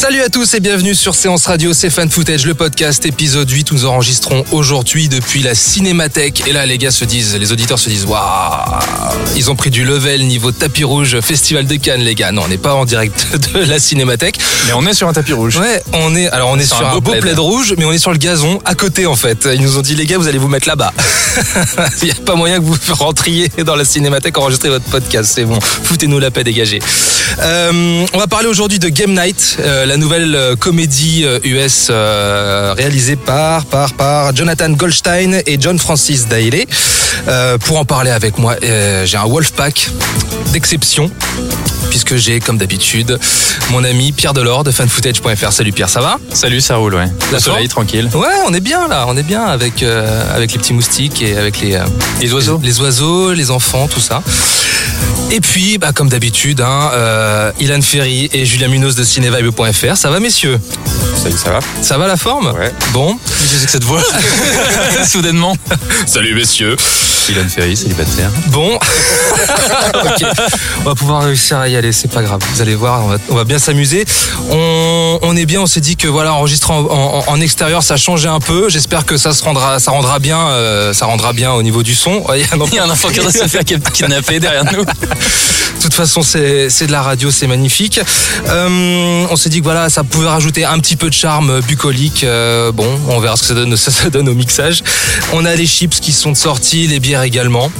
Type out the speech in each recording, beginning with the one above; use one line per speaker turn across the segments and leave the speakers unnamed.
Salut à tous et bienvenue sur Séance Radio, c'est Fan Footage, le podcast épisode 8. Nous enregistrons aujourd'hui depuis la Cinémathèque. Et là, les gars se disent, les auditeurs se disent, waouh, ils ont pris du level niveau tapis rouge, Festival de Cannes, les gars. Non, on n'est pas en direct de la Cinémathèque.
Mais on est sur un tapis rouge.
Ouais, on est, alors on est sur, un, beau plaid. rouge, mais on est sur le gazon à côté en fait. Ils nous ont dit, les gars, vous allez vous mettre là-bas. Il n'y a pas moyen que vous rentriez dans la Cinémathèque enregistrer votre podcast. C'est bon, foutez-nous la paix, dégagez. Euh, on va parler aujourd'hui de Game Night. Euh, la nouvelle euh, comédie euh, US euh, réalisée par, par, par Jonathan Goldstein et John Francis Daly. Euh, pour en parler avec moi, euh, j'ai un Wolfpack d'exception, puisque j'ai, comme d'habitude, mon ami Pierre Delors de fanfootage.fr. Salut Pierre, ça va?
Salut, ça roule, ouais. Le soleil, tranquille.
Ouais, on est bien là, on est bien avec, euh, avec les petits moustiques et avec les, euh,
Les oiseaux.
les, les oiseaux, les enfants, tout ça. Et puis, bah, comme d'habitude, hein, euh, Ilan Ferry et Julien Munoz de cinevibe.fr. Ça va, messieurs?
Salut, ça va
Ça va la forme?
Ouais.
Bon.
Qu'est-ce que cette voix Soudainement. Salut, messieurs. Ilan Ferry, célibataire.
Bon. On va pouvoir réussir à y aller, c'est pas grave. Vous allez voir, on va, on va bien s'amuser. On, on est bien, on s'est dit que voilà, enregistrer en, en- en extérieur, ça changeait un peu. J'espère que ça se rendra, ça rendra bien, euh, ça rendra bien au niveau du son. Il y a un
enfant qui se faire kidnapper derrière nous.
De toute façon, c'est de la radio, c'est magnifique. Euh, on s'est dit que voilà, ça pouvait rajouter un petit peu de charme bucolique. Euh, bon, on verra ce que ça donne, ça, ça donne au mixage. On a les chips qui sont sortis, les bières également.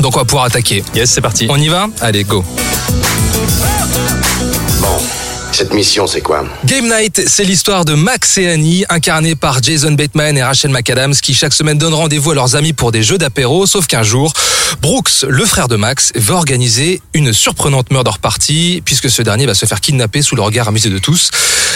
Donc on va pouvoir attaquer.
Yes, c'est parti.
On y va? Allez, go.
Bon, cette mission, c'est quoi
Game Night, c'est l'histoire de Max et Annie, incarnés par Jason Bateman et Rachel McAdams, qui chaque semaine donnent rendez-vous à leurs amis pour des jeux d'apéro, sauf qu'un jour, Brooks, le frère de Max, va organiser une surprenante murder party, puisque ce dernier va se faire kidnapper sous le regard amusé de tous.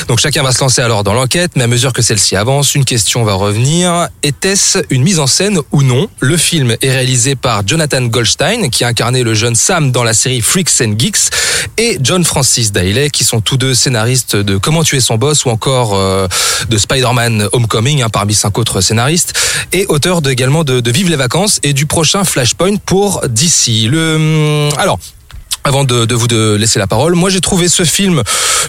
Donc chacun va se lancer alors dans l'enquête, mais à mesure que celle-ci avance, une question va revenir. Était-ce une mise en scène ou non? Le film est réalisé par Jonathan Goldstein, qui a incarné le jeune Sam dans la série Freaks and Geeks, et John Francis Daley, qui sont tous deux scénaristes de Comment tuer son boss ou encore euh, de Spider-Man Homecoming, hein, parmi cinq autres scénaristes, et auteur également de, de Vive les vacances et du prochain Flashpoint pour DC. Le, hum, alors, avant de, de vous de laisser la parole, moi j'ai trouvé ce film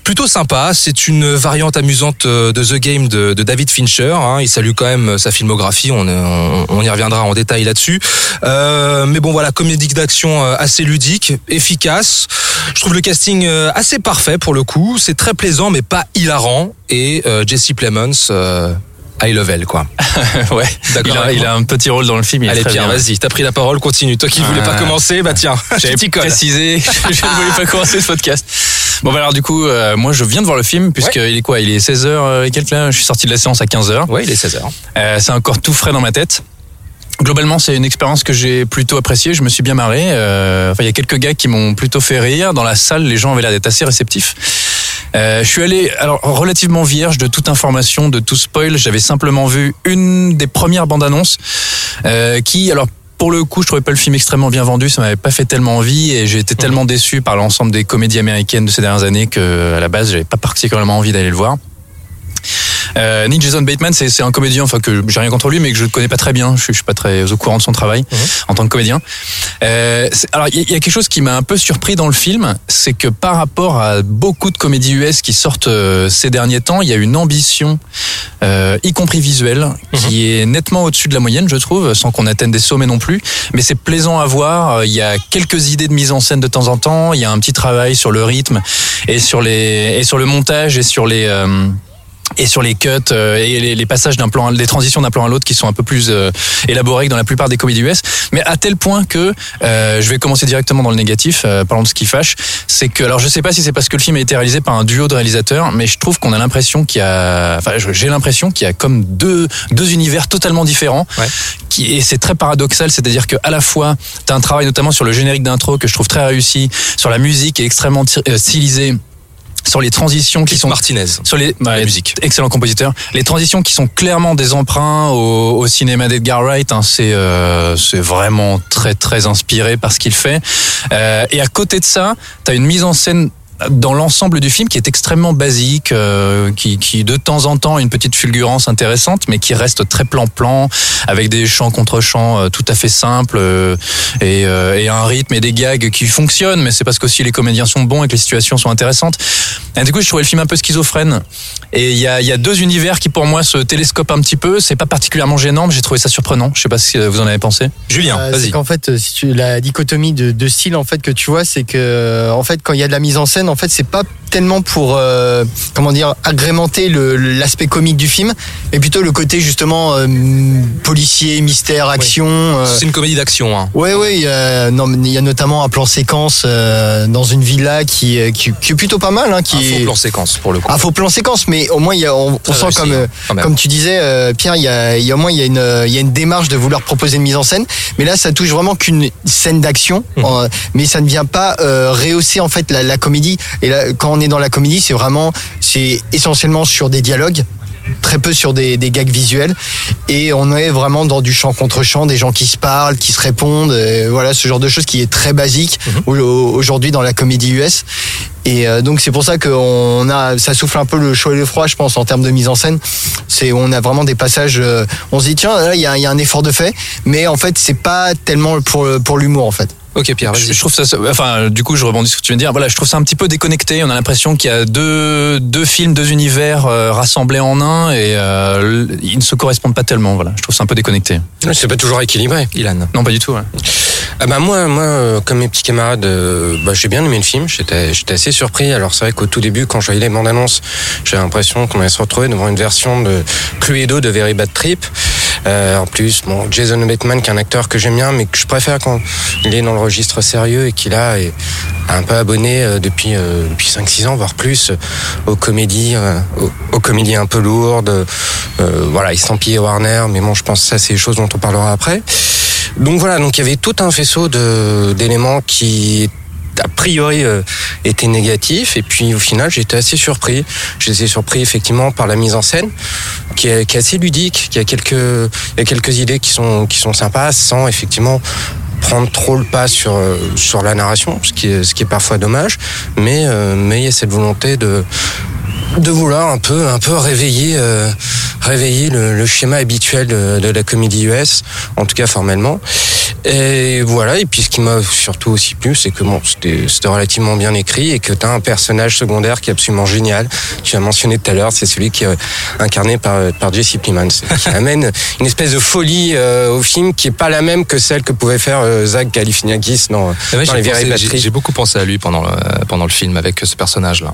plutôt sympa. C'est une variante amusante euh, de The Game de, de David Fincher. hein. Il salue quand même sa filmographie. On, on, on y reviendra en détail là-dessus. Euh, mais bon voilà, comédie d'action euh, assez ludique, efficace. Je trouve le casting euh, assez parfait pour le coup. C'est très plaisant mais pas hilarant. Et euh, Jesse Plemons. Euh, High level quoi.
ouais.
D'accord
Il a, il a un petit rôle dans le film. Il
Allez Pierre, vas-y, t'as pris la parole, continue. Toi qui voulais pas
Euh,
commencer, bah tiens, colle.
précisé, je ne voulais pas commencer ce podcast. Bon, bah alors du coup, euh, moi je viens de voir le film, puisqu'il est quoi Il est 16h et quelques là, je suis sorti de la séance à 15h.
Ouais, il est 16h.
Euh, c'est encore tout frais dans ma tête. Globalement, c'est une expérience que j'ai plutôt appréciée. Je me suis bien marré. Euh, enfin, il y a quelques gars qui m'ont plutôt fait rire. Dans la salle, les gens avaient l'air d'être assez réceptifs. Euh, je suis allé alors relativement vierge de toute information, de tout spoil. J'avais simplement vu une des premières bandes annonces euh, qui, alors pour le coup, je trouvais pas le film extrêmement bien vendu. Ça m'avait pas fait tellement envie et j'ai été tellement déçu par l'ensemble des comédies américaines de ces dernières années que à la base, j'avais pas particulièrement envie d'aller le voir. Euh, Nick Jason Bateman, c'est un comédien, enfin que j'ai rien contre lui, mais que je ne connais pas très bien. Je je suis pas très au courant de son travail en tant que comédien. Euh, alors il y, y a quelque chose qui m'a un peu surpris dans le film, c'est que par rapport à beaucoup de comédies US qui sortent euh, ces derniers temps, il y a une ambition, euh, y compris visuelle, qui est nettement au-dessus de la moyenne, je trouve, sans qu'on atteigne des sommets non plus. Mais c'est plaisant à voir. Euh, Il y a quelques idées de mise en scène de temps en temps. Il y a un petit travail sur le rythme et sur les et sur le montage et sur les euh, et sur les cuts euh, et les, les passages d'un plan, des transitions d'un plan à l'autre qui sont un peu plus euh, élaborés que dans la plupart des comédies US. Mais à tel point que euh, je vais commencer directement dans le négatif, euh, parlons de ce qui fâche, c'est que alors je sais pas si c'est parce que le film a été réalisé par un duo de réalisateurs, mais je trouve qu'on a l'impression qu'il y a, enfin j'ai l'impression qu'il y a comme deux deux univers totalement différents.
Ouais.
Qui, et c'est très paradoxal, c'est-à-dire que à la fois t'as un travail notamment sur le générique d'intro que je trouve très réussi, sur la musique qui est extrêmement euh, stylisée sur les transitions qui sont
Martinez.
sur les
La
ouais,
musique.
excellent compositeur. Les transitions qui sont clairement des emprunts au, au cinéma d'Edgar Wright, hein, c'est euh, c'est vraiment très très inspiré par ce qu'il fait. Euh, et à côté de ça, t'as une mise en scène dans l'ensemble du film qui est extrêmement basique, euh, qui, qui de temps en temps a une petite fulgurance intéressante, mais qui reste très plan-plan, avec des chants contre chants euh, tout à fait simples euh, et, euh, et un rythme et des gags qui fonctionnent, mais c'est parce qu'aussi les comédiens sont bons et que les situations sont intéressantes. Et du coup, je trouvais le film un peu schizophrène. Et il y a, il y a deux univers qui pour moi se télescopent un petit peu. C'est pas particulièrement gênant, mais j'ai trouvé ça surprenant. Je sais pas si vous en avez pensé.
Julien,
Euh,
vas-y.
qu'en fait, si tu, la dichotomie de, de style en fait que tu vois, c'est que en fait quand il y a de la mise en scène, en fait c'est pas tellement pour euh, comment dire agrémenter l'aspect comique du film, mais plutôt le côté justement euh, policier, mystère, action. euh,
C'est une comédie d'action. Hein.
Y a, non, mais il y a notamment un plan séquence euh, dans une villa qui, euh, qui, qui est plutôt pas mal, hein, qui
Un faux plan séquence pour le coup.
un faux plan séquence, mais au moins il y a, on, sent
réussi,
comme,
hein,
comme tu disais, Pierre, il y a, il y a au moins il y a une, il y a une démarche de vouloir proposer une mise en scène, mais là ça touche vraiment qu'une scène d'action,
Mmh.
mais ça ne vient pas euh, rehausser en fait la, la comédie. Et là, quand on est dans la comédie, c'est vraiment, c'est essentiellement sur des dialogues très peu sur des, des gags visuels. Et on est vraiment dans du chant contre chant des gens qui se parlent qui se répondent euh, voilà ce genre de choses qui est très basique au- aujourd'hui dans la comédie US et euh, donc c'est pour ça qu'on a ça souffle un peu le chaud et le froid je pense en termes de mise en scène. C'est on a vraiment des passages euh, on se dit tiens là il y a, il y a un effort de fait mais en fait c'est pas tellement pour pour l'humour en fait
Ok Pierre,
Je, trouve ça, enfin, du coup, je rebondis sur ce que tu viens de dire. Voilà, je trouve ça un petit peu déconnecté. On a l'impression qu'il y a deux, deux films, deux univers euh, rassemblés en un et euh, ils ne se correspondent pas tellement. Voilà, je trouve ça un peu déconnecté.
C'est pas toujours équilibré.
Ilan.
Non, pas du tout. ouais.
Ah bah moi, moi, euh, comme mes petits camarades, euh, bah, j'ai bien aimé le film. J'étais, j'étais assez surpris. Alors c'est vrai qu'au tout début, quand je voyais les bandes annonces, j'avais l'impression qu'on allait se retrouver devant une version de Cluedo de Very Bad Trip. Euh, en plus, bon, Jason Bateman, qui est un acteur que j'aime bien, mais que je préfère quand il est dans le registre sérieux et qu'il a un peu abonné euh, depuis euh, depuis 5-6 ans, voire plus, euh, aux comédies, euh, aux, comédies un peu lourdes. Voilà, estampillé Warner, mais bon, je pense que ça, c'est des choses dont on parlera après. Donc voilà, donc il y avait tout un faisceau d'éléments qui a priori euh, étaient négatifs. Et puis au final j'étais assez surpris. J'étais surpris effectivement par la mise en scène qui est, qui est assez ludique, qui a quelques il y a quelques idées qui sont qui sont sympas sans effectivement prendre trop le pas sur euh, sur la narration, ce qui est ce qui est parfois dommage, mais euh, mais il y a cette volonté de de vouloir un peu un peu réveiller euh, réveiller le, le schéma habituel de, de la comédie US en tout cas formellement et voilà et puis ce qui m'a surtout aussi plu c'est que bon c'était c'était relativement bien écrit et que tu as un personnage secondaire qui est absolument génial tu as mentionné tout à l'heure c'est celui qui est incarné par par Jesse Plemons qui amène une espèce de folie euh, au film qui est pas la même que celle que pouvait faire euh, Zach Galifianakis dans,
Ah ouais,
dans
j'ai
les Bad
J'ai beaucoup pensé à lui pendant le, pendant le film avec ce personnage-là.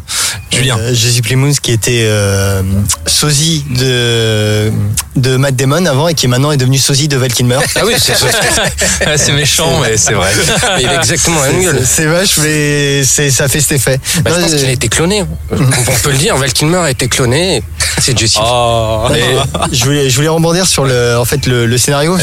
Julien.
Euh, Jesse Plemons qui était euh, sosie de de Matt Damon avant et qui maintenant est devenu sosie de Val Kilmer.
ah oui c'est
Ouais, c'est méchant, mais c'est vrai.
il a exactement la même gueule
C'est- vache, mais c'est ça fait cet effet.
Bah, je
Non,
pense
euh,
qu'il a été cloné. On peut le dire, Val Kilmer a été cloné. C'est Jesse.
Et je voulais, je voulais rebondir sur le, en fait, le, le scénario.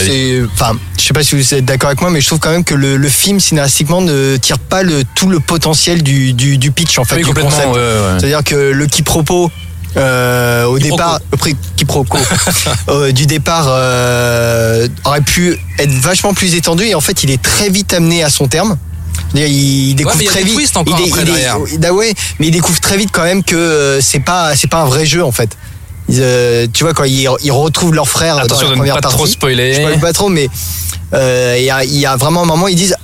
Enfin, je sais pas si vous êtes d'accord avec moi, mais je trouve quand même que le, le film scénaristiquement ne tire pas le, tout le potentiel du, du, du pitch en fait,
Oui,
du
complètement.
concept.
ouais, ouais.
C'est-à-dire que le quiproquo. Euh, au
Quiproquo.
départ, prix- quiproquo, euh, du départ euh, aurait pu être vachement plus étendu et en fait il est très vite amené à son terme. Il découvre
mais il
très vite.
encore
il est-
après
il est-
derrière.
ah ouais, mais il découvre très vite quand même que euh, c'est pas c'est pas un vrai jeu en fait. Ils, euh, tu vois quand ils, ils retrouvent leur frère
Attention
dans la première
pas
partie.
trop spoiler.
Je pas trop, mais euh, il y, a, il y a vraiment un moment ils disent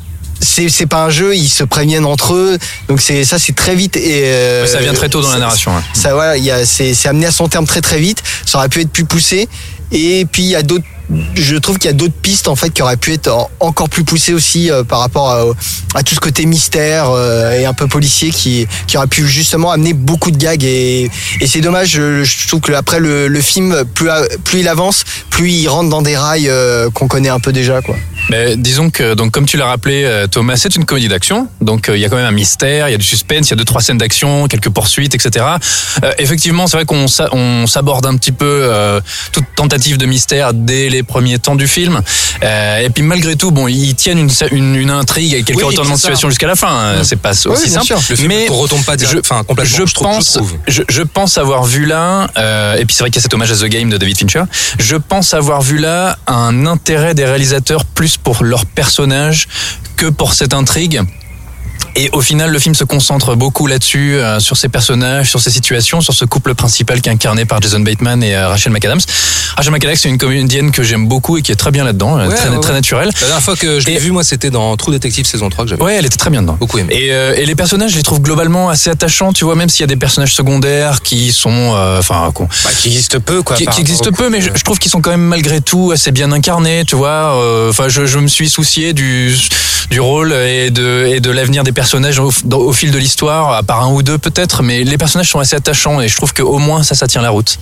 c'est c'est pas un jeu, ils se préviennent entre eux, donc c'est ça c'est très vite et euh,
Ça vient très tôt dans la narration. hein.
Ça voilà, il y a c'est c'est amené à son terme très très vite. Ça aurait pu être plus poussé et puis il y a d'autres je trouve qu'il y a d'autres pistes en fait qui auraient pu être en- encore plus poussées aussi euh, par rapport à, à tout ce côté mystère euh, et un peu policier qui qui aurait pu justement amener beaucoup de gags et, et c'est dommage je, je trouve que après le, le film plus plus il avance plus il rentre dans des rails euh, qu'on connaît un peu déjà quoi.
Mais disons que, donc, comme tu l'as rappelé, euh, Thomas, c'est une comédie d'action. Donc, euh, il y a quand même un mystère, il y a du suspense, il y a deux, trois scènes d'action, quelques poursuites, etc. Euh, effectivement, c'est vrai qu'on s'a- on s'aborde un petit peu euh, toute tentative de mystère dès les premiers temps du film. Euh, et puis, malgré tout, bon, ils tiennent une, une, une intrigue et quelques
Oui,
retournements de situation jusqu'à la fin. hein. C'est pas aussi
Oui,
simple.
sûr.
Le film
mais
retombe pas direct- enfin, complètement,
Je,
je je
pense,
trouve.
je, je pense avoir vu là, euh, et puis c'est vrai qu'il y a cet hommage à The Game de David Fincher, je pense avoir vu là un intérêt des réalisateurs plus pour leur personnage que pour cette intrigue. Et au final, le film se concentre beaucoup là-dessus, euh, sur ces personnages, sur ces situations, sur ce couple principal qui est incarné par Jason Bateman et euh, Rachel McAdams. Rachel McAdams, c'est une comédienne que j'aime beaucoup et qui est très bien là-dedans, euh,
Ouais,
très,
ouais,
très
ouais.
naturelle.
La dernière fois que je l'ai
Et-
vu, moi, c'était dans True Detective saison 3 que j'avais
Ouais, elle était très bien dedans.
beaucoup aimé.
Et, euh, et les personnages, je les trouve globalement assez attachants, tu vois, même s'il y a des personnages secondaires qui sont, euh, enfin, qu'on-
Bah, qui existe peu, quoi.
qui, qui existent peu, mais je, trouve qu'ils sont quand même malgré tout assez bien incarnés, tu vois. euh, Enfin, je, je me suis soucié du du rôle et de l'avenir des personnages au, fil de l'histoire, à part un ou deux peut-être, mais les personnages sont assez attachants et je trouve qu'au moins ça, ça tient la route.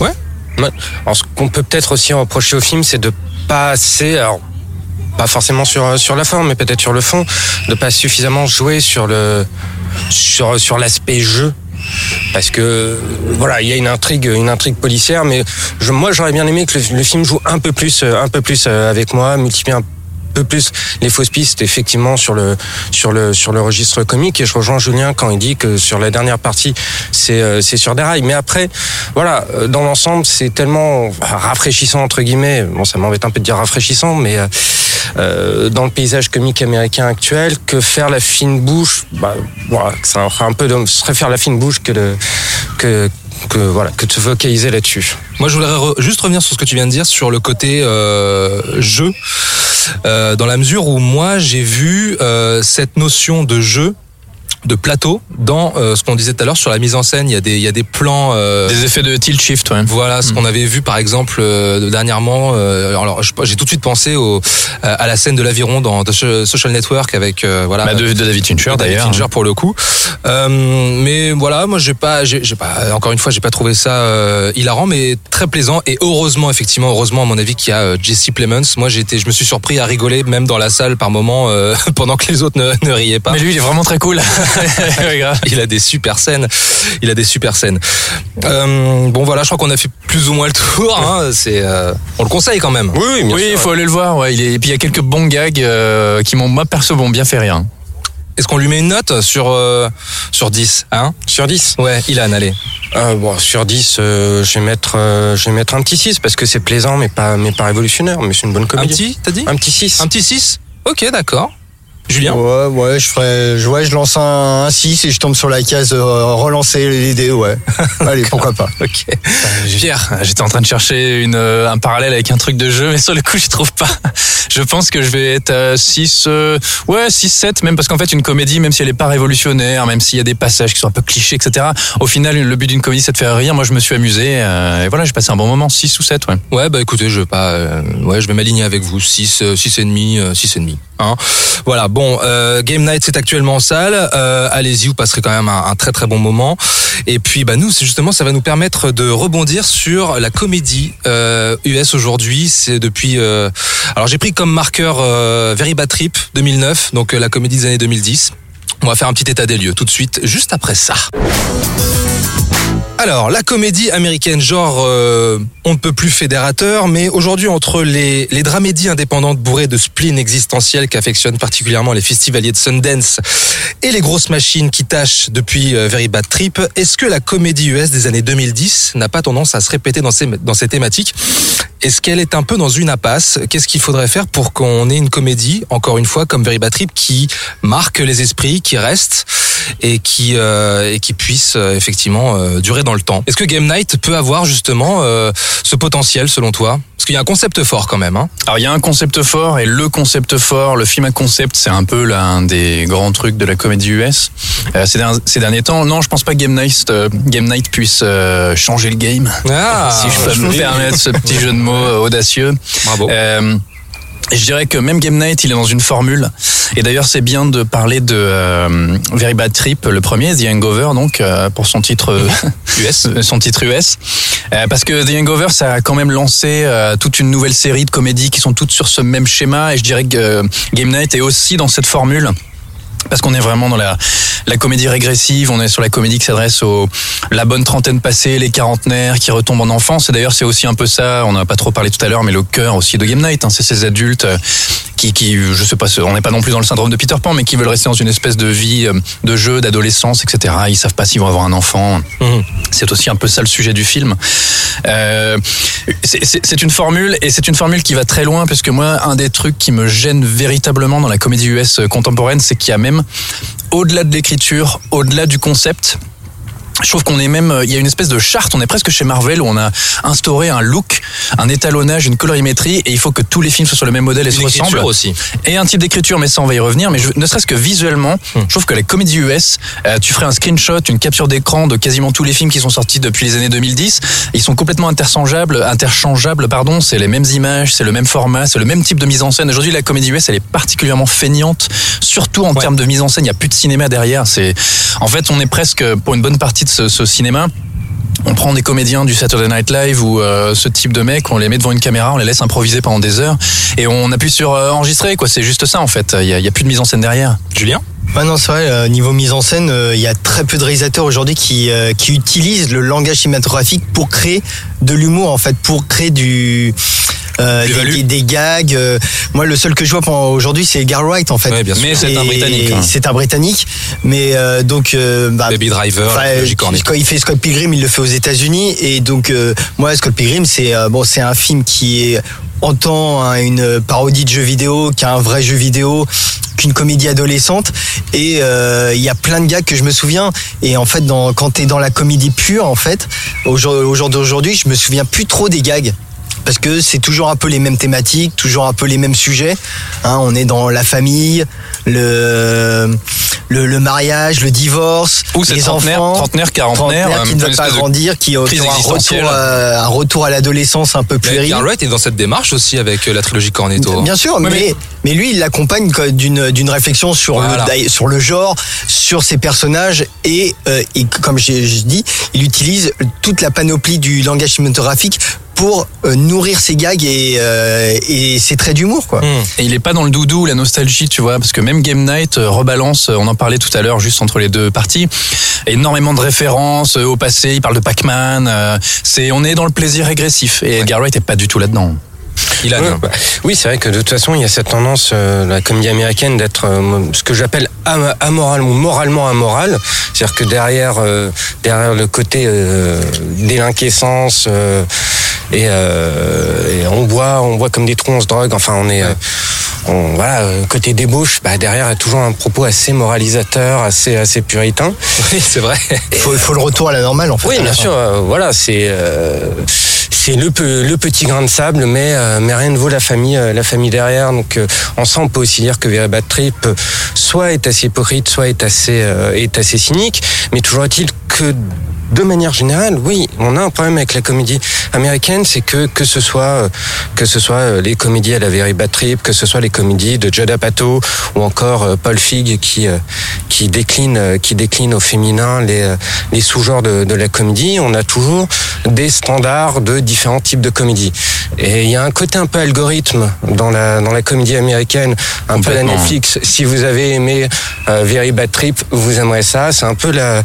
Ouais. Alors, ce qu'on peut peut-être aussi reprocher au film, c'est de pas assez, alors, pas forcément sur, sur la forme, mais peut-être sur le fond, de pas suffisamment jouer sur l'aspect jeu. Parce que voilà, il y a une intrigue, une intrigue policière, mais moi j'aurais bien aimé que le, le film joue un peu plus, euh, un peu plus euh, avec moi, multiplie un peu plus les fausses pistes effectivement sur le sur le sur le registre comique. Et je rejoins Julien quand il dit que sur la dernière partie c'est euh, c'est sur des rails. Mais après voilà euh, dans l'ensemble c'est tellement rafraîchissant entre guillemets. Bon ça m'embête un peu de dire rafraîchissant mais euh, euh, dans le paysage comique américain actuel que faire la fine bouche? Bah voilà ça un peu de ce serait faire la fine bouche que de que que voilà que se focaliser là-dessus.
Moi, je voudrais re- juste revenir sur ce que tu viens de dire sur le côté euh, jeu, dans la mesure où moi j'ai vu euh, cette notion de jeu de plateau dans euh, ce qu'on disait tout à l'heure sur la mise en scène. Il y a des, il y a des plans. euh,
Des effets de tilt shift, ouais.
Voilà ce
Mm.
qu'on avait vu par exemple euh, dernièrement. euh, alors j'ai tout de suite pensé au, euh, à la scène de l'aviron dans The Social Network avec euh, voilà
Bah, de, de David Fincher
David
d'ailleurs.
Fincher pour le coup. Euh, mais voilà, moi j'ai pas, j'ai pas, encore une fois, j'ai pas trouvé ça euh, hilarant, mais très plaisant et heureusement, effectivement, heureusement à mon avis qu'il y a euh, Jesse Plemons. Moi été, je me suis surpris à rigoler même dans la salle par moment euh, pendant que les autres ne, ne riaient pas.
Mais lui, il est vraiment très cool.
Il a des super scènes. Il a des super scènes. Euh, bon voilà, je crois qu'on a fait plus ou moins le tour. Hein. C'est, euh, on le conseille quand même.
oui bien
oui,
sûr.
il faut aller le voir. Ouais. Et puis il y a quelques bons gags euh, qui m'ont, moi perso, m'ont bien fait rire.
Est-ce qu'on lui met une note sur euh, sur 10 hein?
Sur 10
Ouais, Ilan, allez.
Euh, bon, sur 10, euh, je vais mettre, euh, je vais mettre un petit 6 parce que c'est plaisant, mais pas, mais pas révolutionnaire, mais c'est une bonne
Un
comédie.
petit, t'as dit?
Un petit 6.
Un petit 6 Ok, d'accord. Julien?
Ouais, ouais, je ferais, je, ouais, je lance un, un 6 et je tombe sur la case euh, relancer l'idée, ouais. Allez, pourquoi pas.
Ok.
Pierre, j'étais en train de chercher une, euh, un parallèle avec un truc de jeu, mais sur le coup, je trouve pas. Je pense que je vais être à 6, euh, ouais, 6, 7, même parce qu'en fait, une comédie, même si elle est pas révolutionnaire, même s'il y a des passages qui sont un peu clichés, etc., au final, le but d'une comédie, c'est de faire rire. Moi, je me suis amusé, euh, et voilà, j'ai passé un bon moment, 6 ou 7, ouais.
Ouais, bah écoutez, je vais pas, euh, ouais, je vais m'aligner avec vous. 6, 6 et demi, 6 et demi. Hein. Voilà. Bon, euh, Game Night c'est actuellement en salle. Euh, Allez-y, vous passerez quand même un, très très bon moment. Et puis, bah nous, justement, ça va nous permettre de rebondir sur la comédie euh, US aujourd'hui. C'est depuis. euh, alors j'ai pris comme marqueur euh, Very Bad Trip 2009, donc euh, la comédie des années 2010. On va faire un petit état des lieux tout de suite, juste après ça. Alors, la comédie américaine, genre, euh, on ne peut plus fédérateur, mais aujourd'hui, entre les, les dramédies indépendantes bourrées de spleen existentiel qu'affectionnent particulièrement les festivaliers de Sundance et les grosses machines qui tâchent depuis euh, Very Bad Trip, est-ce que la comédie US des années 2010 n'a pas tendance à se répéter dans ces, dans ces thématiques? Est-ce qu'elle est un peu dans une impasse? Qu'est-ce qu'il faudrait faire pour qu'on ait une comédie, encore une fois, comme Very Bad Trip, qui marque les esprits, qui reste? Et qui, euh, et qui puisse euh, effectivement euh, durer dans le temps Est-ce que Game Night peut avoir justement euh, ce potentiel selon toi? Parce qu'il y a un concept fort quand même. Hein.
Alors il y a un concept fort et le concept fort, le film à concept, c'est un peu l'un des grands trucs de la comédie US euh, ces, derniers, ces derniers temps. Non, je pense pas que Game Night, euh, Game Night puisse euh, changer le game.
Ah,
si je peux me permettre ce petit jeu de mots audacieux.
Bravo.
Euh, et je dirais que même Game Night, il est dans une formule. Et d'ailleurs, c'est bien de parler de euh, Very Bad Trip, le premier, The Hangover, donc euh, pour son titre euh, US, son titre US, Euh, parce que The Hangover, ça a quand même lancé euh, toute une nouvelle série de comédies qui sont toutes sur ce même schéma. Et je dirais que euh, Game Night est aussi dans cette formule. Parce qu'on est vraiment dans la, la comédie régressive, on est sur la comédie qui s'adresse aux la bonne trentaine passée, les quarantenaires qui retombent en enfance. Et d'ailleurs, c'est aussi un peu ça, on n'a pas trop parlé tout à l'heure, mais le cœur aussi de Game Night, hein, c'est ces adultes euh, qui, qui, je sais pas, on n'est pas non plus dans le syndrome de Peter Pan, mais qui veulent rester dans une espèce de vie euh, de jeu, d'adolescence, etc. Ils savent pas s'ils vont avoir un enfant. C'est aussi un peu ça le sujet du film. Euh, c'est- une formule et c'est une formule qui va très loin parce que moi, un des trucs qui me gêne véritablement dans la comédie US contemporaine, c'est qu'il y a même au-delà de l'écriture, au-delà du concept. Je trouve qu'on est même, il y a une espèce de charte, on est presque chez Marvel où on a instauré un look, un étalonnage, une colorimétrie et il faut que tous les films soient sur le même modèle et se
Une écriture
ressemblent.
aussi.
Et un type d'écriture, mais ça on va y revenir. Mais je- ne serait-ce que visuellement, je trouve que la comédie US, euh, tu ferais un screenshot, une capture d'écran de quasiment tous les films qui sont sortis depuis les années 2010. Ils sont complètement interchangeables, interchangeables, pardon. C'est les mêmes images, c'est le même format, c'est le même type de mise en scène. Aujourd'hui, la comédie US, elle est particulièrement feignante, surtout en termes de mise en scène. Il y a plus de cinéma derrière. C'est, en fait, on est presque pour une bonne partie ce, cinéma. On prend des comédiens du Saturday Night Live ou euh, ce type de mecs, on les met devant une caméra, on les laisse improviser pendant des heures et on appuie sur euh, enregistrer. Quoi, c'est juste ça en fait. Il y a, plus de mise en scène derrière.
Julien?
Ouais, non, c'est vrai, euh, niveau mise en scène, il y a très peu de réalisateurs aujourd'hui qui, qui utilisent le langage cinématographique pour créer de l'humour, en fait, pour créer du. Euh,
Plus-value.
des, des gags. euh, moi, le seul que je vois aujourd'hui, c'est Edgar Wright, en fait.
Ouais, bien sûr.
Mais c'est un Britannique. hein.
C'est un Britannique. Mais euh, donc. euh, bah,
Baby Driver,
quand il fait Scott Pilgrim, il le fait aux États-Unis et donc euh, moi Scott Pilgrim c'est euh, bon c'est un film qui est autant hein, une parodie de jeu vidéo qu'un vrai jeu vidéo qu'une comédie adolescente et euh, il y a plein de gags que je me souviens et en fait dans, quand t'es dans la comédie pure en fait au jour, au jour d'aujourd'hui je me souviens plus trop des gags parce que c'est toujours un peu les mêmes thématiques, toujours un peu les mêmes sujets. Hein, on est dans la famille, le, le, le mariage, le divorce,
Ou
les
trentenaire,
enfants,
trentenaire, quarantenaire,
trentenaire qui
euh,
ne veut
une
pas grandir, qui, qui aura un retour, euh, un retour à l'adolescence un peu puéril.
Edgar Wright est dans cette démarche aussi avec euh, la trilogie Cornetto.
Bien sûr, mais, mais lui, il l'accompagne d'une d'une réflexion sur,
Voilà.
le, sur le genre, sur ses personnages, et, euh, et comme j'ai dit, il utilise toute la panoplie du langage cinématographique pour euh, nourrir ses gags et, euh, et ses traits d'humour. quoi.
Et il est pas dans le doudou, la nostalgie, tu vois, parce que même Game Night euh, rebalance, euh, on en parlait tout à l'heure, juste entre les deux parties, énormément de références euh, au passé, il parle de Pac-Man, euh, c'est, on est dans le plaisir régressif, et Edgar Wright est pas du tout là-dedans.
Il a
Ouais, bah, oui, c'est vrai que de toute façon, il y a cette tendance, euh, la comédie américaine, d'être euh, ce que j'appelle am- amoral ou moralement amoral. C'est-à-dire que derrière, euh, derrière le côté euh, délinquescence euh, et, euh, et on boit, on boit comme des trous, on se drogue. Enfin, on est, euh, on, voilà, euh, côté débauche, bah, derrière, il y a toujours un propos assez moralisateur, assez, assez puritain.
Oui, c'est vrai.
Il faut, il faut le retour à la normale, en fait.
Oui, bien sûr. euh, voilà, c'est euh, c'est le, le petit grain de sable, mais euh, mais rien ne vaut la famille euh, la famille derrière. Donc euh, en ça, on peut aussi dire que Very Bad Trip euh, soit est assez hypocrite, soit est assez euh, est assez cynique. Mais toujours est-il que de manière générale, oui, on a un problème avec la comédie américaine, c'est que que ce soit euh, que ce soit euh, les comédies à la Very Bad Trip, que ce soit les comédies de Judd Apatow ou encore euh, Paul Feig qui qui décline qui décline au féminin les les sous-genres de, de la comédie, on a toujours des standards de différents types de comédies. Et il y a un côté un peu algorithme dans la dans la comédie américaine, un peu la. Netflix. Si vous avez aimé Very Bad Trip, vous aimerez ça. C'est un peu la,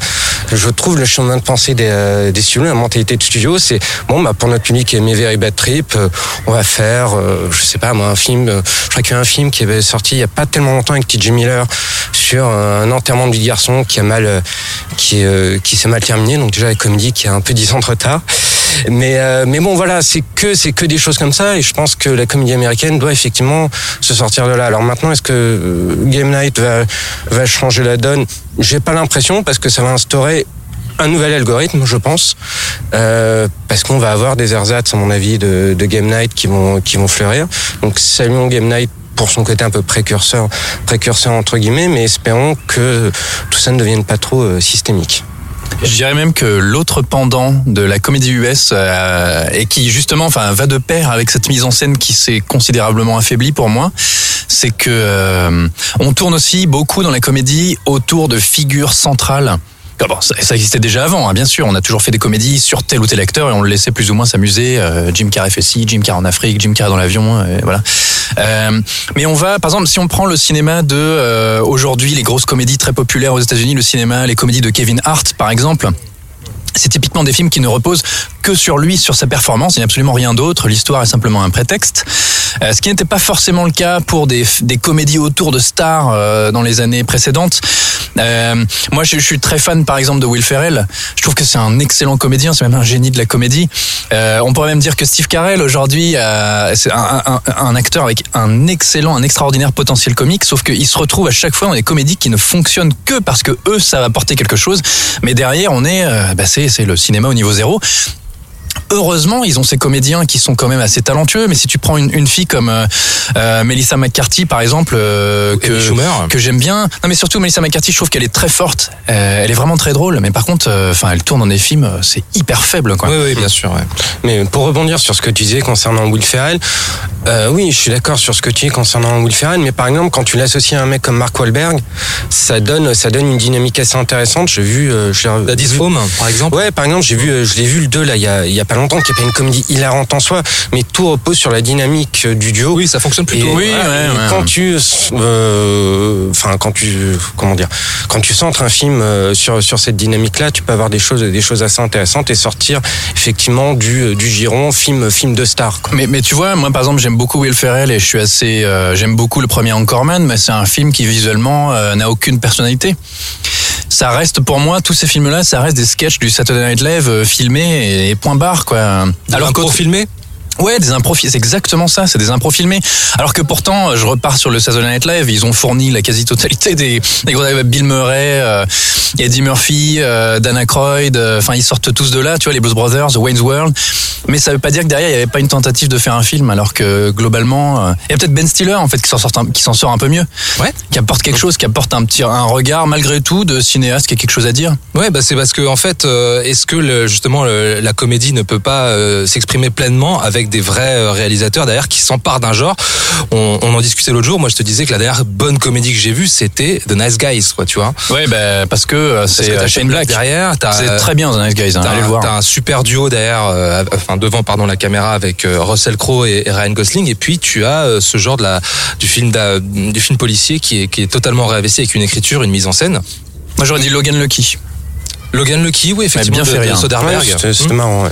je trouve le chemin de euh, des studios, la mentalité de studio, c'est bon bah pour notre public qui aimait Very Bad Trip, euh, on va faire, euh, je sais pas moi, un film. je crois qu'il y a un film qui avait sorti il y a pas tellement longtemps avec T.J. Miller sur un enterrement de de garçon qui a mal, qui qui s'est mal terminé. Donc déjà la comédie qui a un peu 10 ans de retard. Mais mais bon voilà, c'est que c'est que des choses comme ça et je pense que la comédie américaine doit effectivement se sortir de là. Alors maintenant, est-ce que Game Night va va changer la donne? J'ai pas l'impression parce que ça va instaurer un nouvel algorithme, je pense, euh, parce qu'on va avoir des ersatz, à mon avis, de, Game Night qui vont qui vont fleurir. Donc saluons Game Night pour son côté un peu précurseur, précurseur entre guillemets, mais espérons que tout ça ne devienne pas trop euh, systémique.
Je dirais même que l'autre pendant de la comédie US euh, et qui justement, enfin, va de pair avec cette mise en scène qui s'est considérablement affaiblie pour moi, c'est que on tourne aussi beaucoup dans la comédie autour de figures centrales. Ah bon, ça, existait déjà avant, hein, bien sûr. On a toujours fait des comédies sur tel ou tel acteur et on le laissait plus ou moins s'amuser. Euh, Jim Carrey fait ci, Jim Carrey en Afrique, Jim Carrey dans l'avion, et voilà. Euh, mais on va, par exemple, si on prend le cinéma de euh, aujourd'hui, les grosses comédies très populaires aux États-Unis, le cinéma, les comédies de Kevin Hart, par exemple. C'est typiquement des films qui ne reposent que sur lui, sur sa performance, il n'y a absolument rien d'autre. L'histoire est simplement un prétexte. Euh, ce qui n'était pas forcément le cas pour des, des comédies autour de stars euh, dans les années précédentes. Euh, moi, je, suis très fan, par exemple, de Will Ferrell. Je trouve que c'est un excellent comédien, c'est même un génie de la comédie. Euh, on pourrait même dire que Steve Carell, aujourd'hui, euh, c'est un, acteur avec un excellent, un extraordinaire potentiel comique, sauf qu'il se retrouve à chaque fois dans des comédies qui ne fonctionnent que parce que eux, ça va apporter quelque chose. Mais derrière, on est, euh, bah, c'est le cinéma au niveau zéro. Heureusement, ils ont ces comédiens qui sont quand même assez talentueux. Mais si tu prends une, une fille comme euh, euh, Melissa McCarthy, par exemple, euh, que, que j'aime bien. Non, mais surtout Melissa McCarthy, je trouve qu'elle est très forte. Euh, elle est vraiment très drôle. Mais par contre, euh, enfin, elle tourne dans des films, euh, c'est hyper faible, quoi.
Oui, oui, bien sûr. ouais.
Mais pour rebondir sur ce que tu disais concernant Will Ferrell, euh, oui, je suis d'accord sur ce que tu dis concernant Will Ferrell, mais par exemple, quand tu l'associes à un mec comme Mark Wahlberg, ça donne, ça donne une dynamique assez intéressante. J'ai vu, euh, j'ai
La
vu-
Disfome, par exemple.
Ouais, par exemple, j'ai vu, euh, je l'ai vu le 2 là, il y a, il y a pas longtemps, qui est pas une comédie hilarante en soi, mais tout repose sur la dynamique euh, du duo.
Oui, ça fonctionne
Et,
plutôt.
Oui,
voilà,
ouais,
et
ouais,
quand
ouais.
tu, euh, enfin, quand tu, comment dire, quand tu centres un film euh, sur sur cette dynamique-là, tu peux avoir des choses, des choses assez intéressantes et sortir effectivement du du giron film film de star. quoi.
Mais, mais tu vois, moi par exemple, j'aime beaucoup Will Ferrell et je suis assez, euh, j'aime beaucoup le premier Anchorman, mais c'est un film qui visuellement euh, n'a aucune personnalité. Ça reste pour moi tous ces films-là, ça reste des sketchs du Saturday Night Live euh, filmés et, et point barre quoi.
Alors
qu'au-
filmer
Ouais, des impros, c'est exactement ça, c'est des impros filmés. Alors que pourtant, je repars sur le Saturday Night Live, ils ont fourni la quasi-totalité des, des gros Bill Murray, euh, Eddie Murphy, euh, Dan Aykroyd, euh, enfin ils sortent tous de là, tu vois, les Blues Brothers, Wayne's World. Mais ça veut pas dire que derrière il y avait pas une tentative de faire un film, alors que globalement, euh, il y a peut-être Ben Stiller en fait qui s'en sort, un- qui s'en sort un peu mieux,
Ouais.
qui apporte quelque chose, qui apporte un petit un regard malgré tout de cinéaste qui a quelque chose à dire.
Ouais, bah c'est parce que en fait, euh, est-ce que le- justement le- la comédie ne peut pas euh, s'exprimer pleinement avec des vrais euh, réalisateurs derrière qui s'emparent d'un genre on, on en discutait l'autre jour. Moi, je te disais que la dernière bonne comédie que j'ai vue, c'était The Nice Guys, quoi, tu vois.
Ouais, bah, parce que euh, c'est euh, Shane Black
derrière,
C'est très bien The Nice Guys, hein,
T'as
allez
un,
le voir.
t'as un super duo derrière, euh, enfin devant pardon la caméra avec euh, Russell Crowe et, et Ryan Gosling, et puis tu as euh, ce genre de la du film du film policier qui est qui est totalement réinvesti avec une écriture, une mise en scène.
Moi j'aurais dit Logan Lucky.
Logan Lucky, oui effectivement,
bien
de-
fait
de
rire.
Soderbergh.
Ouais, c'était c'était
Hmm.
marrant. Ouais.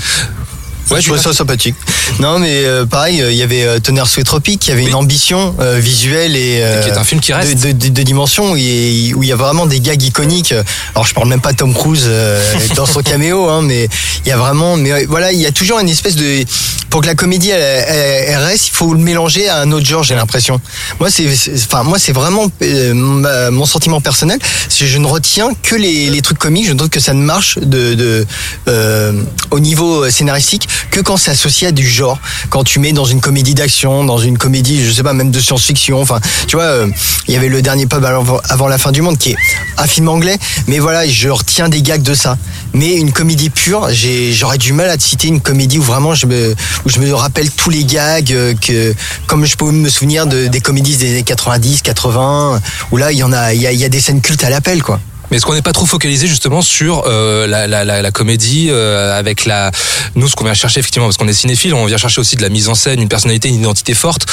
Ouais,
je trouvais ça sympathique. Non, mais euh, pareil, euh, il y avait euh, Tonnerre sous les tropiques, il y avait
Oui.
une ambition euh, visuelle et, euh,
qui est un film qui reste.
de, de, de dimension où il y a- vraiment des gags iconiques. Alors je parle même pas de Tom Cruise euh, dans son caméo, hein, mais il y a vraiment, mais euh, voilà, il y a toujours une espèce de pour que la comédie elle, elle- elle reste, il faut le mélanger à un autre genre. J'ai l'impression. Moi c'est, enfin moi c'est vraiment euh, ma- mon sentiment personnel. je ne retiens que les, les trucs comiques. Je trouve que ça ne marche de, de euh, au niveau scénaristique que quand c'est associé à du genre. Quand tu mets dans une comédie d'action, dans une comédie, je sais pas, même de science-fiction. Enfin, tu vois, euh, il y avait le dernier pub avant, la fin du monde qui est un film anglais. Mais voilà, je retiens des gags de ça. Mais une comédie pure, j'aurais du mal à te citer une comédie où vraiment je me, où je me rappelle tous les gags euh, que, comme je peux me souvenir de, des comédies des années 90, 80, où là, il y en a, il y a, y a des scènes cultes à l'appel, quoi.
Mais est-ce qu'on n'est pas trop focalisé justement sur euh, la, la, la, la comédie euh, avec la nous ce qu'on vient chercher effectivement parce qu'on est cinéphile on vient chercher aussi de la mise en scène une personnalité une identité forte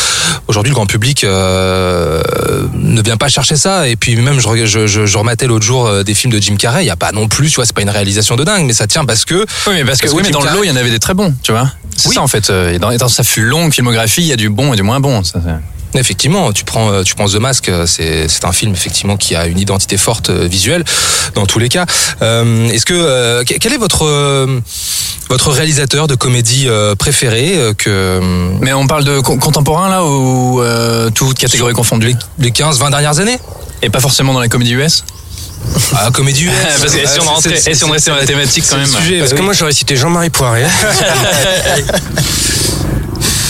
aujourd'hui le grand public euh, ne vient pas chercher ça et puis même je, je, je, je rematais l'autre jour euh, des films de Jim Carrey il y a pas non plus tu vois c'est pas une réalisation de dingue mais ça tient parce que
Oui, mais parce que,
Parce que
oui, mais dans le lot,
Carrey-
il y en avait des très bons, tu vois. C'est
Oui.
ça en fait. euh, et Dans, et dans sa longue filmographie, il y a du bon et du moins bon. Ça,
Effectivement, tu prends, euh, tu prends The Mask, euh, c'est c'est un film effectivement qui a une identité forte euh, visuelle dans tous les cas. Euh, Est-ce que euh, que- quel est votre euh, votre réalisateur de comédie euh, préféré euh, que
Mais on parle de con- contemporain là ou euh, toute catégorie confondue
les 15-20 dernières années
Et pas forcément dans la comédie US
Ah, comédie US.
Parce que si on rentrait- et si on restait dans la thématique quand même.
Parce que moi j'aurais cité Jean-Marie Poiré.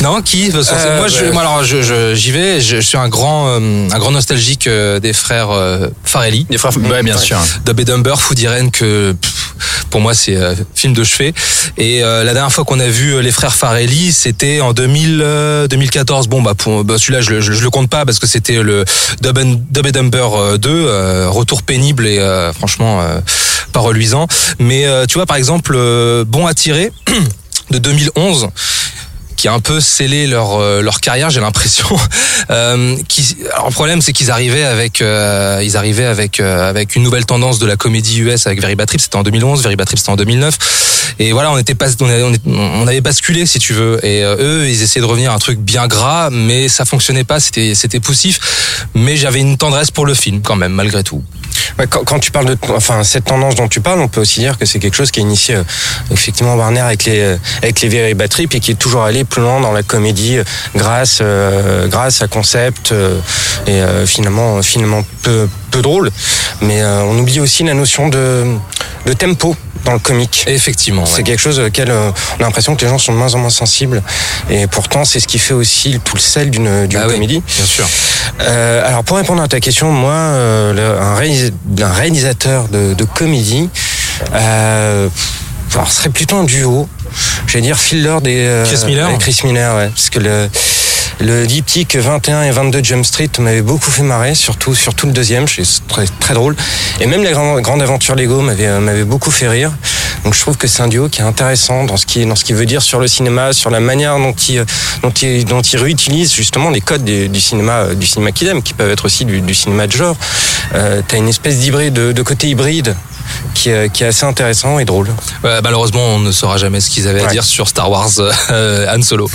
Non, qui
Euh,
Moi, je, moi, alors, je, je- j'y vais. Je, je suis un grand, euh, un grand nostalgique euh, des frères euh, Farelli.
Des frères, ouais, bien sûr.
Dub et Dumber, Food Irene, que pff, pour moi c'est euh, film de chevet. Et euh, la dernière fois qu'on a vu les frères Farelli, c'était en 2000, euh, 2014. Bon bah, pour, bah, celui-là je, le- je, je le compte pas parce que c'était le Dub, and- Dub et Dumber euh, 2, euh, retour pénible et euh, franchement euh, pas reluisant. Mais euh, tu vois par exemple euh, Bon à tirer de 2011 qui a un peu scellé leur euh, leur carrière, j'ai l'impression. Euh, qui, alors le problème, c'est qu'ils arrivaient avec euh, ils arrivaient avec euh, avec une nouvelle tendance de la comédie US avec Very Bad. C'était en 2011, Very Bad c'était en 2009. Et voilà, on était pas on, avait, est- basculé si tu veux. Et euh, eux, ils essayaient de revenir à un truc bien gras, mais ça fonctionnait pas. C'était c'était poussif. Mais j'avais une tendresse pour le film quand même, malgré tout.
Quand, quand tu parles de, enfin, cette tendance dont tu parles, on peut aussi dire que c'est quelque chose qui a initié euh, effectivement Warner avec les avec les Very Bad et qui est toujours allé dans la comédie euh, grâce euh, grâce à concept euh, et finalement finalement peu peu drôle. Mais on oublie aussi la notion de de tempo dans le comique.
Effectivement. ouais.
C'est quelque chose auquel on a l'impression que les gens sont de moins en moins sensibles. Et pourtant, c'est ce qui fait aussi tout le sel d'une
Ah oui,
comédie.
bien sûr.
Euh, alors pour répondre à ta question, moi, euh, le- un, réalis- un réalisateur de, de comédie, euh, alors, ce serait plutôt un duo. Je vais dire Phil Lord et euh,
Chris Miller
et Chris Miller, ouais, parce que le le diptyque 21 et 22 Jump Street m'avait beaucoup fait marrer, surtout surtout le deuxième, c'est très très drôle. Et même la grande, grande aventure Lego m'avait euh, m'avait beaucoup fait rire. Donc je trouve que c'est un duo qui est intéressant dans ce qui dans ce qu'il veut dire sur le cinéma, sur la manière dont il euh, dont il dont il réutilise justement les codes du, du cinéma euh, du cinéma qu'il aime, qui peuvent être aussi du, du cinéma de genre. Euh, T'as une espèce d'hybride de, de côté hybride qui, est- qui est assez intéressant et drôle.
Ouais, malheureusement, on ne saura jamais ce qu'ils avaient à dire sur Star Wars euh, Han Solo.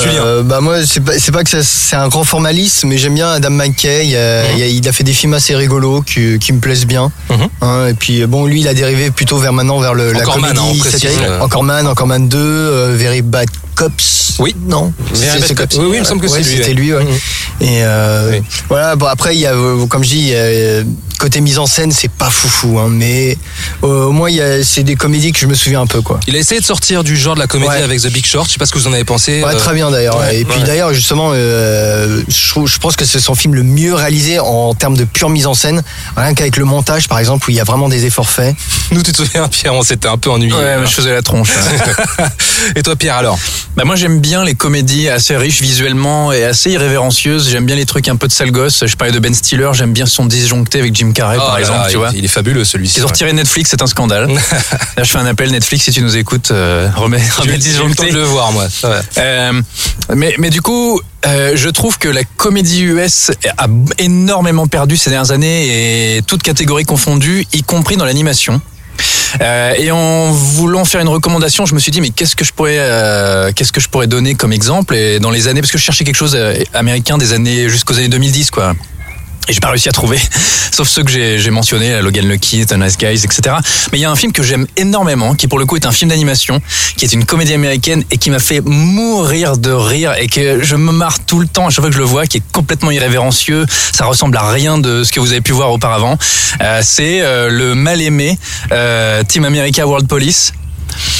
Julien.
Euh, bah moi c'est pas c'est pas que c'est un grand formaliste mais j'aime bien Adam McKay euh, il, a, il a fait des films assez rigolos qui, qui me plaisent bien
Mhm.
Hein, et puis bon lui il a dérivé plutôt vers maintenant vers le, la
Encore Man,
comédie
hein,
satirique
euh.
Encore Man Encore Man 2 euh, Very Bad Cops
Oui.
non C'est-
Cops.
Oui, oui, il me semble que
Ouais,
c'est lui,
c'était
ouais.
lui ouais.
Mhm.
et euh,
Oui.
voilà bon après il y a euh, comme je dis euh, côté mise en scène c'est pas foufou hein, mais euh, au moins il y a c'est des comédies que je me souviens un peu quoi
Il a essayé de sortir du genre de la comédie
Ouais.
avec The Big Short. Je sais pas ce que vous en avez pensé.
Ouais,
euh,
très bien d'ailleurs.
ouais,
et puis
ouais.
d'ailleurs, justement, euh, je, pense que c'est son film le mieux réalisé en termes de pure mise en scène. Rien qu'avec le montage, par exemple, où il y a vraiment des efforts faits.
Nous, tu te souviens, Pierre, on s'était un peu ennuyé.
Ouais, je faisais la tronche.
Et toi, Pierre, alors?
Bah moi j'aime bien les comédies assez riches visuellement et assez irrévérencieuses. J'aime bien les trucs un peu de sale gosse. Je parlais de Ben Stiller, j'aime bien son disjoncté avec Jim Carrey
Oh
par
là
exemple,
là,
tu
il,
vois.
il est fabuleux celui-ci.
Ils ont retiré Netflix, c'est un scandale. Là, je fais un appel Netflix si tu nous écoutes, euh, remets, remets disjoncté.
de le voir, moi.
Euh, mais, mais du coup, euh, je trouve que la comédie US a énormément perdu ces dernières années et toutes catégories confondues, y compris dans l'animation. Euh, et en voulant faire une recommandation, je me suis dit mais qu'est-ce que je pourrais euh, qu'est-ce que je pourrais donner comme exemple et dans les années parce que je cherchais quelque chose euh, américain des années jusqu'aux années 2010 quoi. Et j'ai pas réussi à trouver, sauf ceux que j'ai mentionnés, Logan Lucky, The Nice Guys, etc. Mais il y a un film que j'aime énormément, qui pour le coup est un film d'animation, qui est une comédie américaine et qui m'a fait mourir de rire et que je me marre tout le temps à chaque fois que je le vois, qui est complètement irrévérencieux. Ça ressemble à rien de ce que vous avez pu voir auparavant. Euh, C'est euh, le mal aimé euh, Team America World Police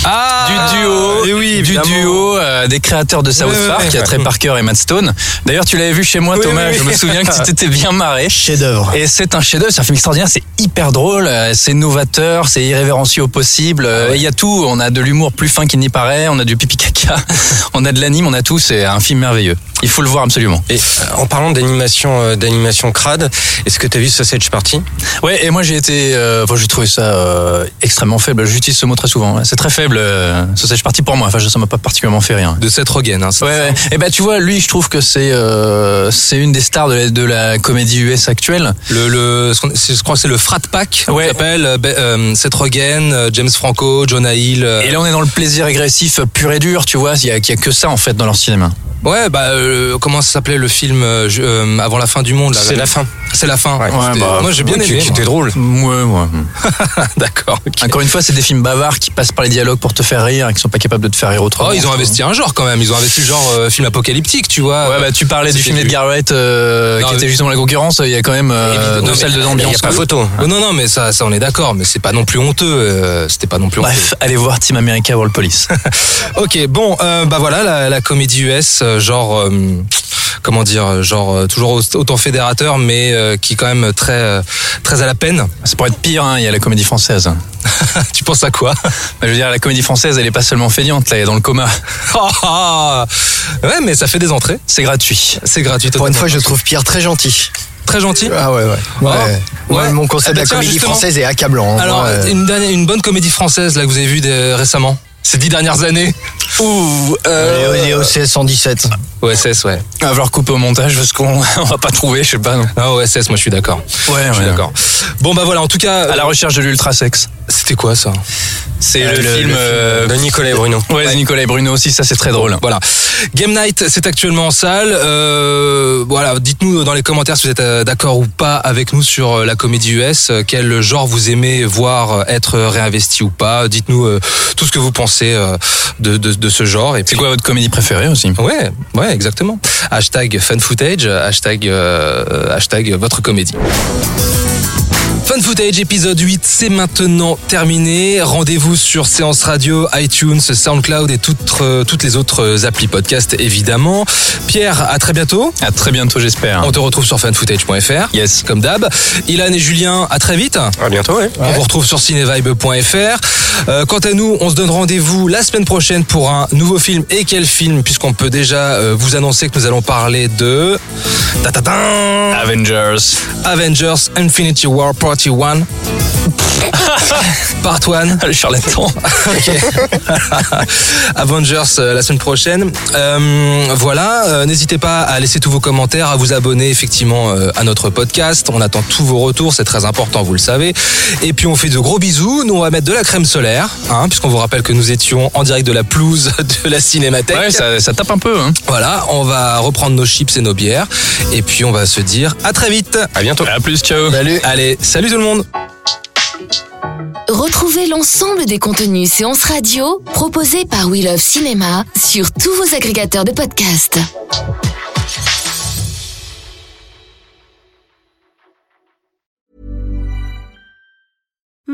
Ah
du duo,
oui,
du duo euh, des créateurs de South
Ouais, ouais,
Park,
ouais.
Trey Parker et Matt Stone. D'ailleurs, tu l'avais vu chez moi,
Oui,
Thomas.
oui, oui.
Je me souviens que tu t'étais bien marré.
Chef-d'œuvre.
Et c'est un chef-d'œuvre, c'est un film extraordinaire, c'est hyper drôle, euh, c'est novateur, c'est irrévérencieux au possible.
Ah
euh, Il y a tout, on a de l'humour plus fin qu'il n'y paraît, on a du pipi caca, on a de l'anime, on a tout. C'est un film merveilleux. Il faut le voir absolument.
Et euh, en parlant d'animation, euh, d'animation crade, est-ce que tu as vu Sausage Party?
Ouais, et moi j'ai été, euh, enfin, j'ai trouvé ça euh, extrêmement faible. J'utilise ce mot très souvent. ouais. C'est très faible. Euh, Sausage Party pour moi. Enfin, ça m'a pas particulièrement fait rien.
De Seth Rogen. Hein,
Ouais, ouais. Et ben tu vois, lui, je trouve que c'est euh, c'est une des stars de la, de la comédie US actuelle.
Le, le, je crois que c'est le Frat Pack.
Ouais.
S'appelle Seth Rogen, James Franco, Jonah Hill.
Et là, on est dans le plaisir régressif pur et dur, tu vois. Il y y a que ça en fait dans leur cinéma.
Ouais, bah le comment ça s'appelait le film euh, euh, avant la fin du monde
C'est la fin.
C'est la fin.
Ouais,
bah,
moi j'ai bien aimé.
C'était
moi.
drôle.
Ouais, ouais.
D'accord.
Encore une fois, c'est des films bavards qui passent par les dialogues pour te faire rire et qui sont pas capables de te faire rire autrement.
Oh, ils ont investi un genre quand même. Ils ont investi le genre euh, film apocalyptique, tu vois.
Ouais, bah tu parlais du film d'Edgar Wright euh,
Non,
qui
mais-
était justement la concurrence. Il y a quand même euh,
mais
salles de
il y a
d'ambiance.
Il n'y a pas photo.
Oh, non, non, mais ça, ça on est d'accord. Mais c'est pas non plus honteux. euh, C'était pas non plus
Bref, allez voir Team America World Police.
Ok, bon, euh, bah voilà, la, la comédie US, euh, genre. Euh, Comment dire, genre euh, toujours au- autant fédérateur, mais euh, qui est quand même très euh, très à la peine.
Ça pourrait être pire, hein, il y a la comédie française.
tu penses à quoi?
Bah, Je veux dire, la comédie française, elle est pas seulement feignante, là, elle est dans le coma.
Ah, ah. Ouais, mais ça fait des entrées.
C'est gratuit.
C'est gratuit.
Pour une fois, je trouve Pierre très gentil.
très gentil?
Ah ouais, ouais. ouais.
Oh.
Ouais,
Ouais.
Mon concept
Ah bah
de la
tiens,
comédie
justement.
française est accablant. hein.
Alors,
euh,
une, dernière, une bonne comédie française là que vous avez vue des- récemment, ces dix dernières années. Ouh, euh,
les- les OCS 117.
OSS, ouais.
On va falloir couper au montage parce qu'on on va pas trouver, je sais pas. non.
Ah, OSS, moi je suis d'accord.
Ouais,
Je suis
ouais.
d'accord. Bon bah voilà, en tout cas,
À la recherche de l'ultrasex.
c'était quoi ça?
C'est
Euh,
le, film. euh,
de Nicolas et Bruno.
Ouais, c'est Nicolas et Bruno aussi, ça c'est très drôle.
Voilà. Game Night, c'est actuellement en salle. Euh, voilà, dites-nous dans les commentaires si vous êtes euh, d'accord ou pas avec nous sur euh, la comédie US. euh, Quel genre vous aimez voir euh, être réinvesti ou pas? Dites-nous euh, tout ce que vous pensez euh, de, de, de ce genre. Et
C'est quoi votre comédie préférée aussi?
Ouais, ouais, exactement. Hashtag fun footage, hashtag, euh, hashtag votre comédie. Fun Footage épisode 8, c'est maintenant terminé. Rendez-vous sur Séance Radio, iTunes, SoundCloud et toutes, euh, toutes les autres applis podcast évidemment. Pierre, à très bientôt.
À très bientôt, j'espère.
On te retrouve sur funfootage.fr.
Yes.
Comme d'hab. Ilan et Julien, à très vite.
À bientôt, ouais.
On vous retrouve sur cinevibe.fr. Euh, quant à nous, on se donne rendez-vous la semaine prochaine pour un nouveau film. Et quel film? Puisqu'on peut déjà euh, vous annoncer que nous allons parler de...
Avengers.
Avengers Infinity War Party 1. Part 1.
Le charlatan.
Ok. Avengers euh, la semaine prochaine. Euh, voilà, euh, n'hésitez pas à laisser tous vos commentaires, à vous abonner effectivement à notre podcast. On attend tous vos retours, c'est très important, vous le savez. Et puis on fait de gros bisous. Nous on va mettre de la crème solaire, hein, puisqu'on vous rappelle que nous étions en direct de la pelouse de la Cinémathèque.
Ouais, ça, ça tape un peu. Hein.
Voilà, on va reprendre nos chips et nos bières, et puis on va se dire à très vite.
À bientôt.
À plus, ciao.
Salut.
Allez, salut tout le monde.
Retrouvez l'ensemble des contenus séances radio proposés par We Love Cinéma sur tous vos agrégateurs de podcasts.